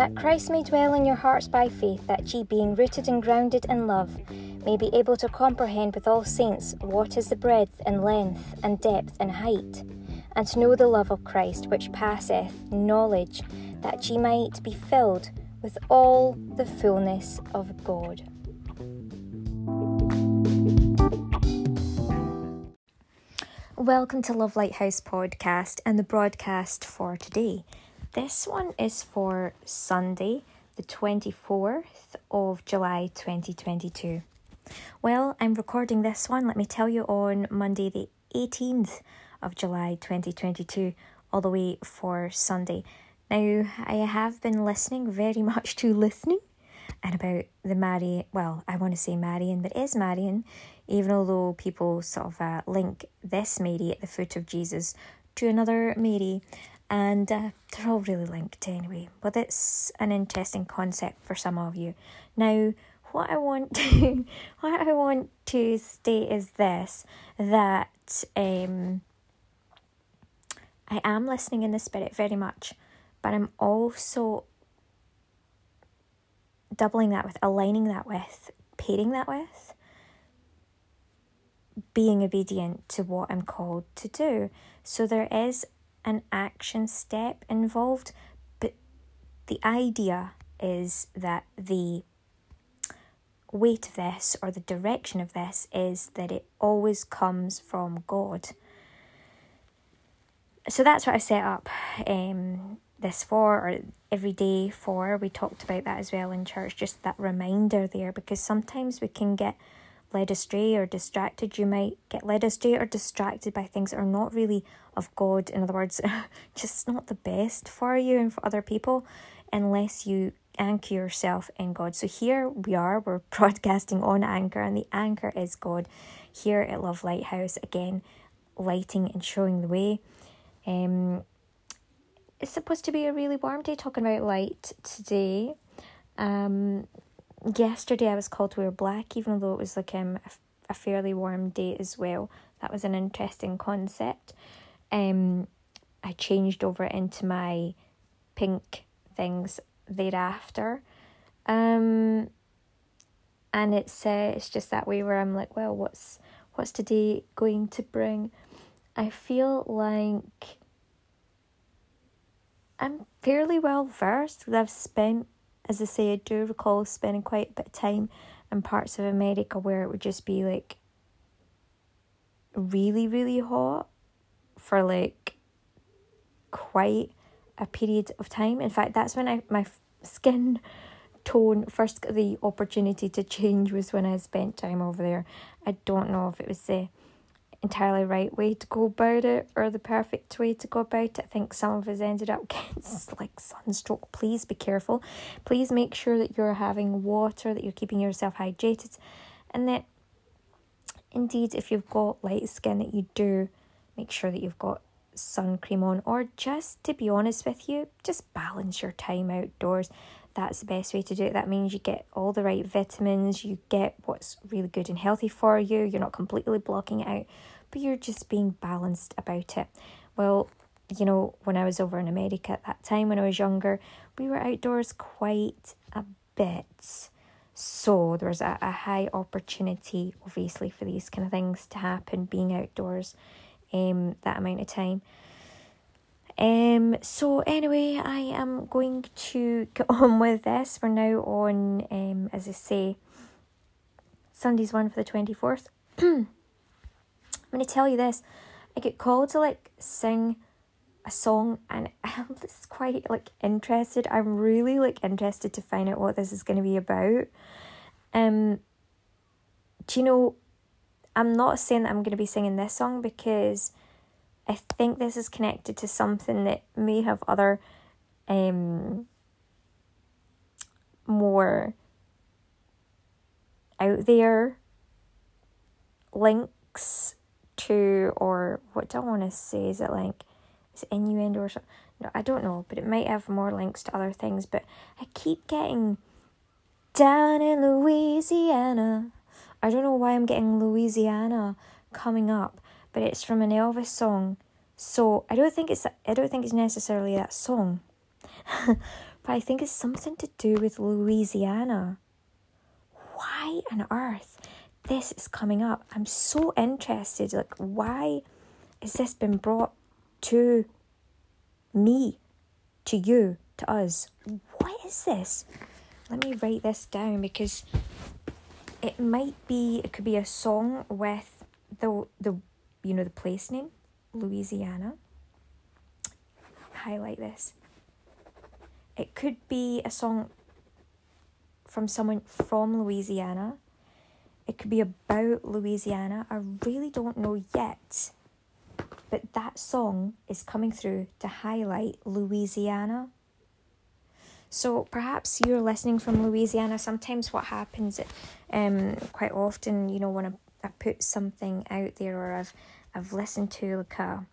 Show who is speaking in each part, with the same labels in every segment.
Speaker 1: that Christ may dwell in your hearts by faith, that ye, being rooted and grounded in love, may be able to comprehend with all saints what is the breadth and length and depth and height, and to know the love of Christ which passeth knowledge, that ye might be filled with all the fullness of God. Welcome to Love Lighthouse Podcast and the broadcast for today. This one is for Sunday, the 24th of July 2022. Well, I'm recording this one, let me tell you, on Monday, the 18th of July 2022, all the way for Sunday. Now, I have been listening very much to listening and about the Mary, well, I want to say Marian, but is Marian, even although people sort of uh, link this Mary at the foot of Jesus to another Mary and uh, they're all really linked anyway. But it's an interesting concept for some of you. Now, what I want to what I want to state is this that um, I am listening in the spirit very much, but I'm also doubling that with aligning that with pairing that with being obedient to what I'm called to do. So there is an action step involved, but the idea is that the weight of this or the direction of this is that it always comes from God. So that's what I set up um, this for, or every day for. We talked about that as well in church, just that reminder there, because sometimes we can get led astray or distracted. You might get led astray or distracted by things that are not really of God. In other words, just not the best for you and for other people unless you anchor yourself in God. So here we are, we're broadcasting on Anchor, and the anchor is God here at Love Lighthouse. Again, lighting and showing the way. Um, it's supposed to be a really warm day, talking about light today. Um, yesterday I was called to wear black, even though it was like um, a, a fairly warm day as well. That was an interesting concept. Um, I changed over into my pink things thereafter. Um, and it's uh, it's just that way where I'm like, well, what's what's today going to bring? I feel like I'm fairly well versed. I've spent as I say, I do recall spending quite a bit of time in parts of America where it would just be like really, really hot for like quite a period of time. In fact, that's when I my skin tone first got the opportunity to change was when I spent time over there. I don't know if it was the entirely right way to go about it or the perfect way to go about it. I think some of us ended up getting like sunstroke. Please be careful. Please make sure that you're having water, that you're keeping yourself hydrated, and that indeed, if you've got light skin, that you do make sure that you've got sun cream on, or just to be honest with you, just balance your time outdoors that's the best way to do it. That means you get all the right vitamins, you get what's really good and healthy for you, you're not completely blocking it out, but you're just being balanced about it. Well, you know, when I was over in America at that time when I was younger, we were outdoors quite a bit. So there was a, a high opportunity, obviously, for these kind of things to happen, being outdoors um, that amount of time. Um, so anyway, I am going to get on with this. We're now on, um, as I say, Sunday's one for the 24th. I'm going to tell you this. I get called to like sing a song and I'm just quite like interested. I'm really like interested to find out what this is going to be about. Um, do you know, I'm not saying that I'm going to be singing this song because I think this is connected to something that may have other um, more out there links to or what do I want to say? Is it like is it innuendo or something? No, I don't know, but it might have more links to other things. But I keep getting down in Louisiana. I don't know why I'm getting Louisiana coming up, but it's from an Elvis song. So I don't think it's I don't think it's necessarily that song. but I think it's something to do with Louisiana. Why on earth this is coming up? I'm so interested. Like, why has this been brought to me, to you, to us? What is this? Let me write this down because it might be, it could be a song with the, the you know, the place name, Louisiana. Highlight this. It could be a song from someone from Louisiana. It could be about Louisiana. I really don't know yet. But that song is coming through to highlight Louisiana. So perhaps you're listening from Louisiana. Sometimes what happens, um, quite often, you know, when I, I put something out there or I've I've listened to like a,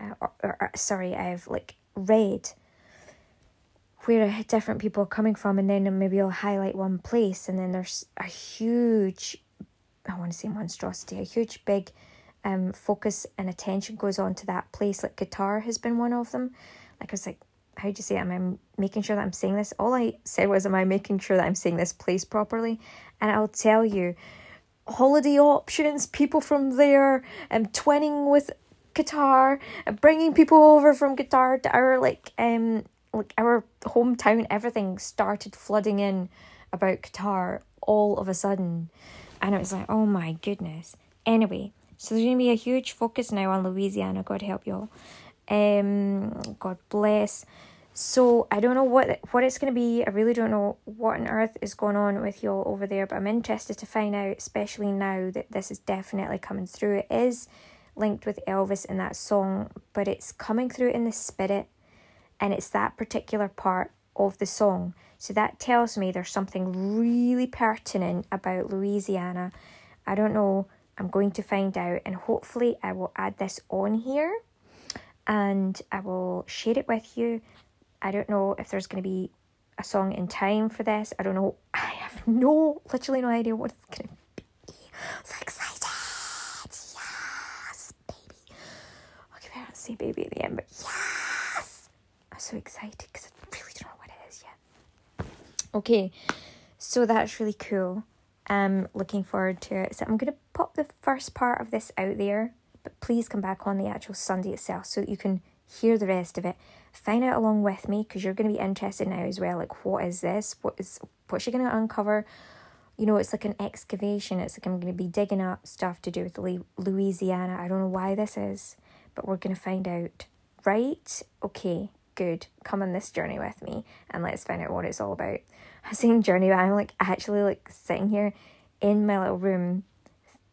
Speaker 1: uh, or, or, or sorry, I've like read where different people are coming from, and then maybe I'll highlight one place, and then there's a huge, I want to say monstrosity, a huge big um focus and attention goes on to that place. Like Qatar has been one of them. Like I was like, how do you say it? Am I making sure that I'm saying this? All I said was, am I making sure that I'm saying this place properly? And I'll tell you, holiday options, people from there, and um, twinning with Qatar, and bringing people over from Qatar to our like um like our hometown, everything started flooding in about Qatar all of a sudden. And it was like, oh my goodness. Anyway, so there's to be a huge focus now on Louisiana. God help y'all. Um, God bless. So I don't know what what it's going to be. I really don't know what on earth is going on with y'all over there, but I'm interested to find out, especially now that this is definitely coming through. It is linked with Elvis in that song, but it's coming through in the spirit and it's that particular part of the song. So that tells me there's something really pertinent about Louisiana. I don't know. I'm going to find out, and hopefully, I will add this on here and I will share it with you. I don't know if there's going to be a song in time for this. I don't know. I have no, literally no idea what it's going to be. So excited. Yes, baby. Okay, I don't say baby at the end, but yeah so excited because I really don't know what it is yet. Okay, so that's really cool. I'm looking forward to it. So I'm going to pop the first part of this out there, but please come back on the actual Sunday itself so that you can hear the rest of it. Find out along with me because you're going to be interested now as well. Like, what is this? What is what's she going to uncover? You know, it's like an excavation. It's like I'm going to be digging up stuff to do with Louisiana. I don't know why this is, but we're going to find out. Right? Okay good, come on this journey with me and let's find out what it's all about. I'm saying journey, but I'm like actually like sitting here in my little room,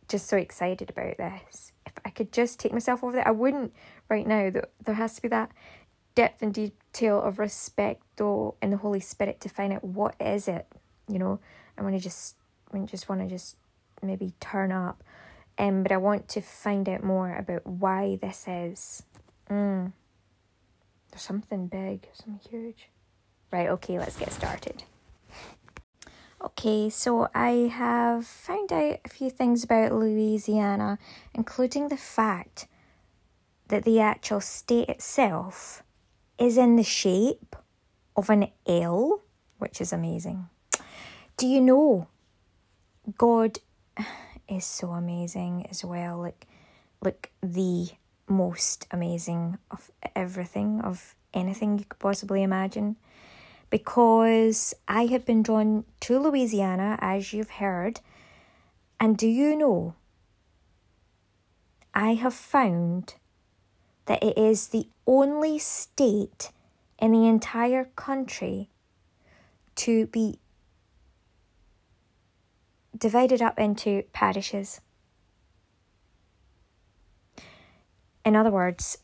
Speaker 1: just so excited about this. Could just take myself over there, I wouldn't right now. There has to be that depth and detail of respect though in the Holy Spirit to find out what is it, you know. I want to just, I just want to just maybe turn up, um, but I want to find out more about why this is. Mm. There's something big, something huge. Right, okay, let's get started. Okay, so I have found out a few things about Louisiana, including the fact that the actual state itself is in the shape of an L, which is amazing. Do you know God is so amazing as well? Like, like the most amazing of everything, of anything you could possibly imagine. Because I have been drawn to Louisiana, as you've heard, and do you know? I have found that it is the only state in the entire country to be divided up into parishes. in other words,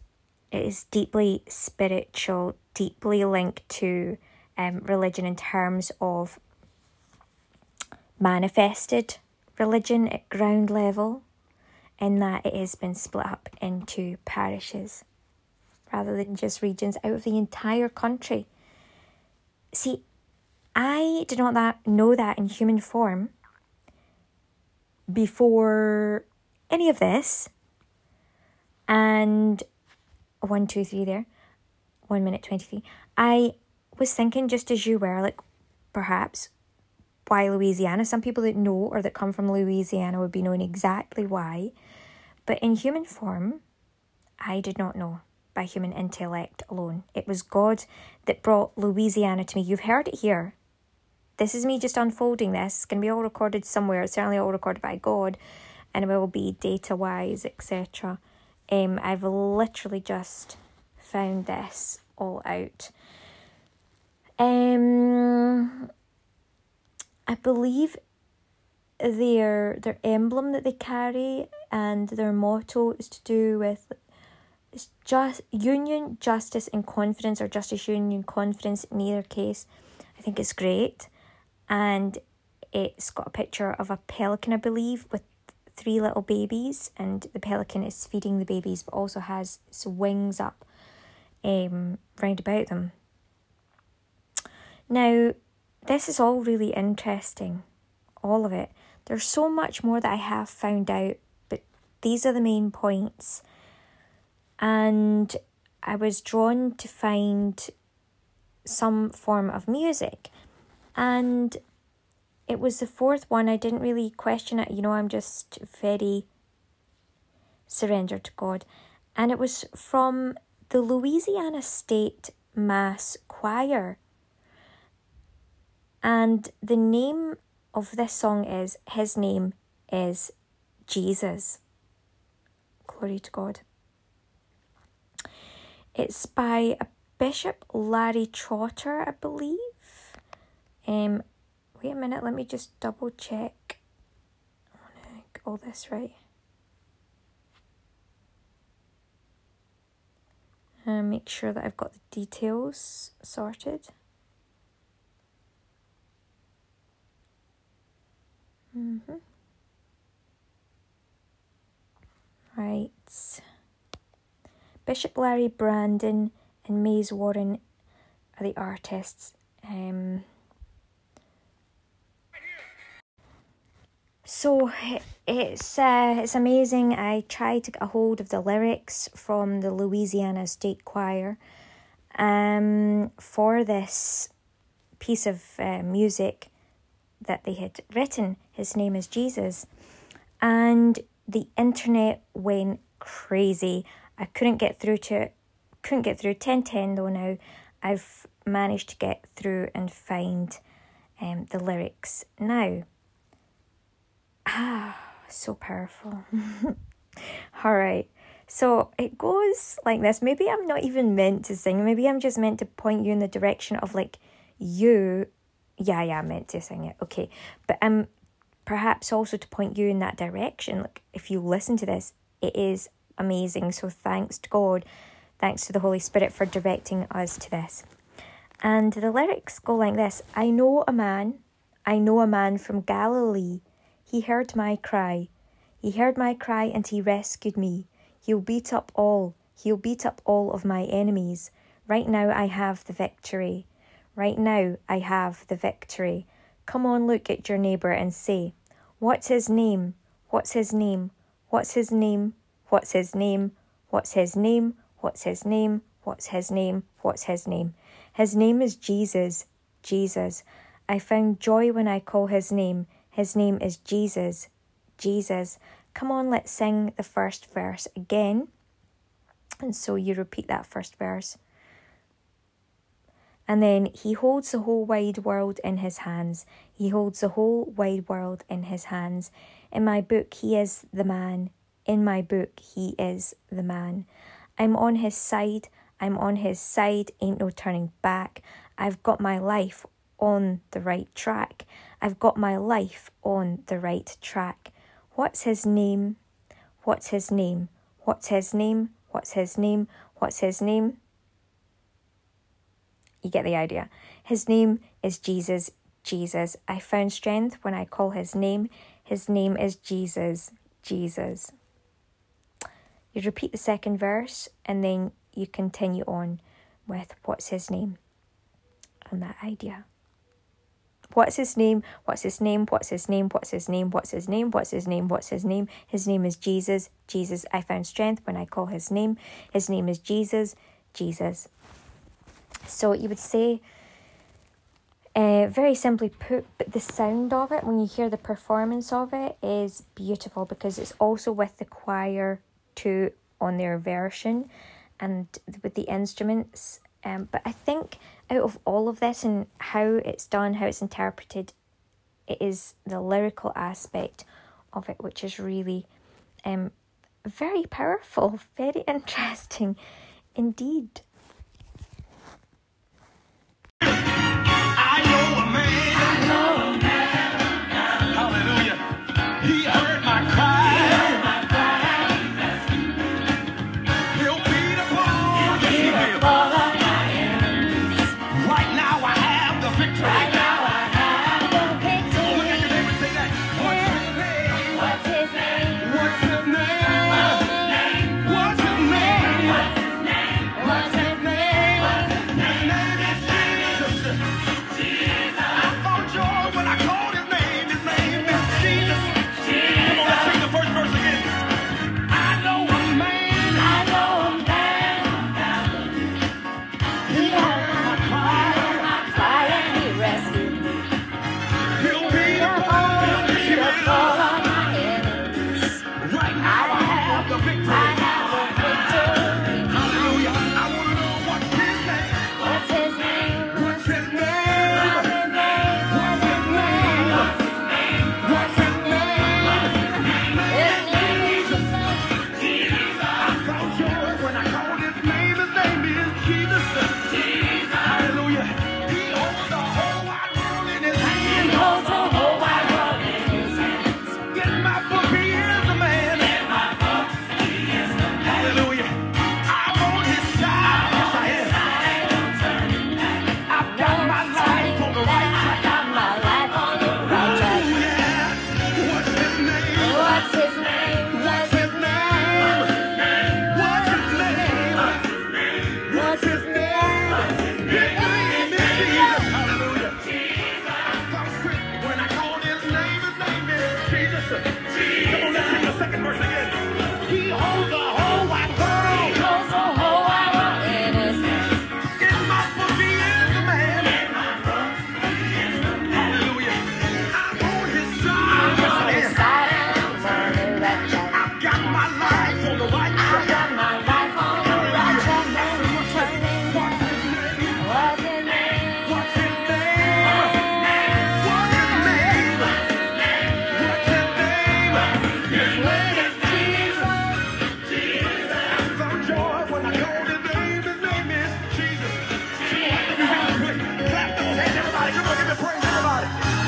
Speaker 1: it is deeply spiritual, deeply linked to um, religion in terms of manifested religion at ground level, in that it has been split up into parishes rather than just regions out of the entire country. See, I did not that know that in human form before any of this and one, two, three there, one minute 23. I was thinking just as you were, like perhaps why Louisiana. Some people that know or that come from Louisiana would be knowing exactly why. But in human form, I did not know by human intellect alone. It was God that brought Louisiana to me. You've heard it here. This is me just unfolding this. It's going to be all recorded somewhere. It's certainly all recorded by God and will be data wise, etc. Um, I've literally just found this all out. Um, I believe their their emblem that they carry and their motto is to do with it's just union, justice, and confidence, or justice, union, confidence. In either case, I think it's great, and it's got a picture of a pelican, I believe, with three little babies, and the pelican is feeding the babies, but also has its wings up, um, round about them. Now, this is all really interesting, all of it. There's so much more that I have found out, but these are the main points. And I was drawn to find some form of music. And it was the fourth one. I didn't really question it. You know, I'm just very surrendered to God. And it was from the Louisiana State Mass Choir. And the name of this song is His Name is Jesus. Glory to God. It's by Bishop Larry Trotter, I believe. Um, wait a minute, let me just double check. I want to get all this right. And make sure that I've got the details sorted. Mm-hmm. Right. Bishop Larry Brandon and Maze Warren are the artists. Um, so it's uh, it's amazing. I tried to get a hold of the lyrics from the Louisiana State Choir um, for this piece of uh, music that they had written. His name is Jesus. And the internet went crazy. I couldn't get through to it. Couldn't get through 1010 though now. I've managed to get through and find um, the lyrics now. Ah, so powerful. All right. So it goes like this. Maybe I'm not even meant to sing. Maybe I'm just meant to point you in the direction of like you yeah, yeah, I meant to sing it. Okay. But um perhaps also to point you in that direction. Like if you listen to this, it is amazing. So thanks to God, thanks to the Holy Spirit for directing us to this. And the lyrics go like this I know a man, I know a man from Galilee. He heard my cry. He heard my cry and he rescued me. He'll beat up all, he'll beat up all of my enemies. Right now I have the victory. Right now, I have the victory. Come on, look at your neighbour and say, What's his name? What's his name? What's his name? What's his name? What's his name? What's his name? What's his name? What's his name? His name is Jesus. Jesus. I found joy when I call his name. His name is Jesus. Jesus. Come on, let's sing the first verse again. And so you repeat that first verse. And then he holds the whole wide world in his hands. He holds the whole wide world in his hands. In my book, he is the man. In my book, he is the man. I'm on his side. I'm on his side. Ain't no turning back. I've got my life on the right track. I've got my life on the right track. What's his name? What's his name? What's his name? What's his name? What's his name? You get the idea. His name is Jesus. Jesus. I found strength when I call his name. His name is Jesus. Jesus. You repeat the second verse and then you continue on with what's his name and that idea. What's his name? What's his name? What's his name? What's his name? What's his name? What's his name? What's his name? His name is Jesus. Jesus. I found strength when I call his name. His name is Jesus. Jesus. So you would say
Speaker 2: Uh, very simply put, but the sound of it, when you hear the performance of it, is beautiful because it's also with the choir too on their version and with the instruments. Um, but I think out of all of this and how it's done, how it's interpreted, it is the lyrical aspect of it which is really um, very powerful, very interesting indeed.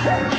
Speaker 2: So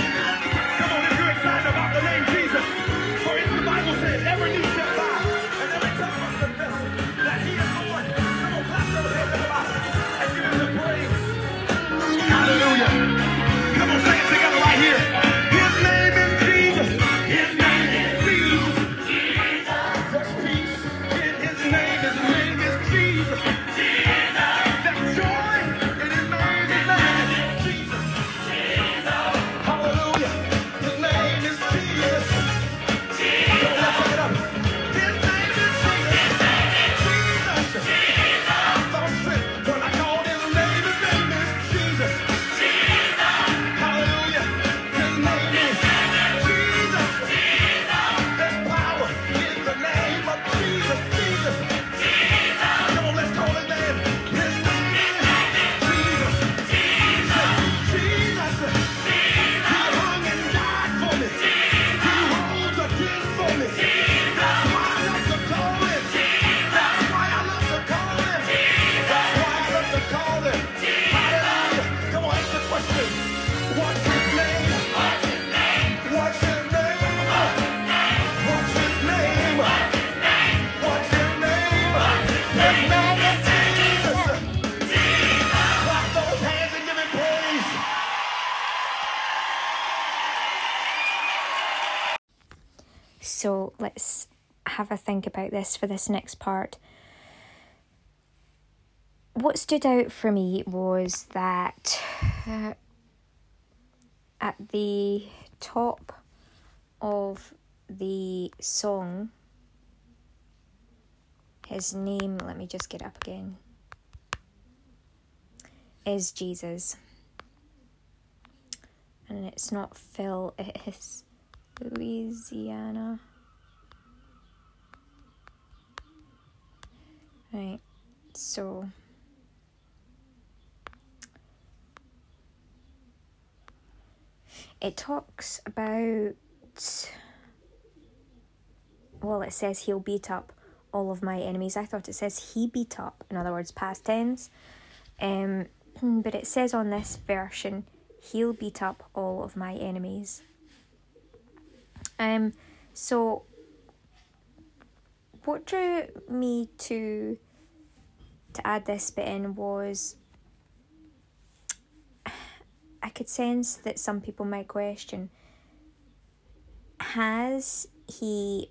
Speaker 2: have a think about this for this next part. What stood out for me was that uh, at the top of the song, his name, let me just get up again, is Jesus.
Speaker 1: and it's not Phil, it is Louisiana. Right, so it talks about well, it says he'll beat up all of my enemies. I thought it says he beat up, in other words, past tense. Um, but it says on this version, he'll beat up all of my enemies. Um, so what drew me to to add this bit in was I could sense that some people might question has he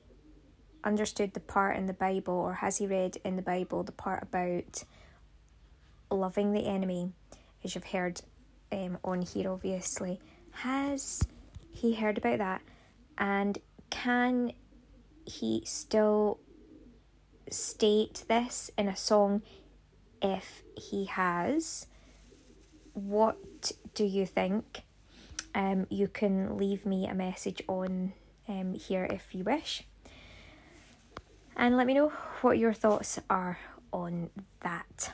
Speaker 1: understood the part in the Bible or has he read in the Bible the part about loving the enemy, as you've heard um, on here, obviously? Has he heard about that? And can he still state this in a song if he has? What do you think? Um, you can leave me a message on um, here if you wish. And let me know what your thoughts are on that.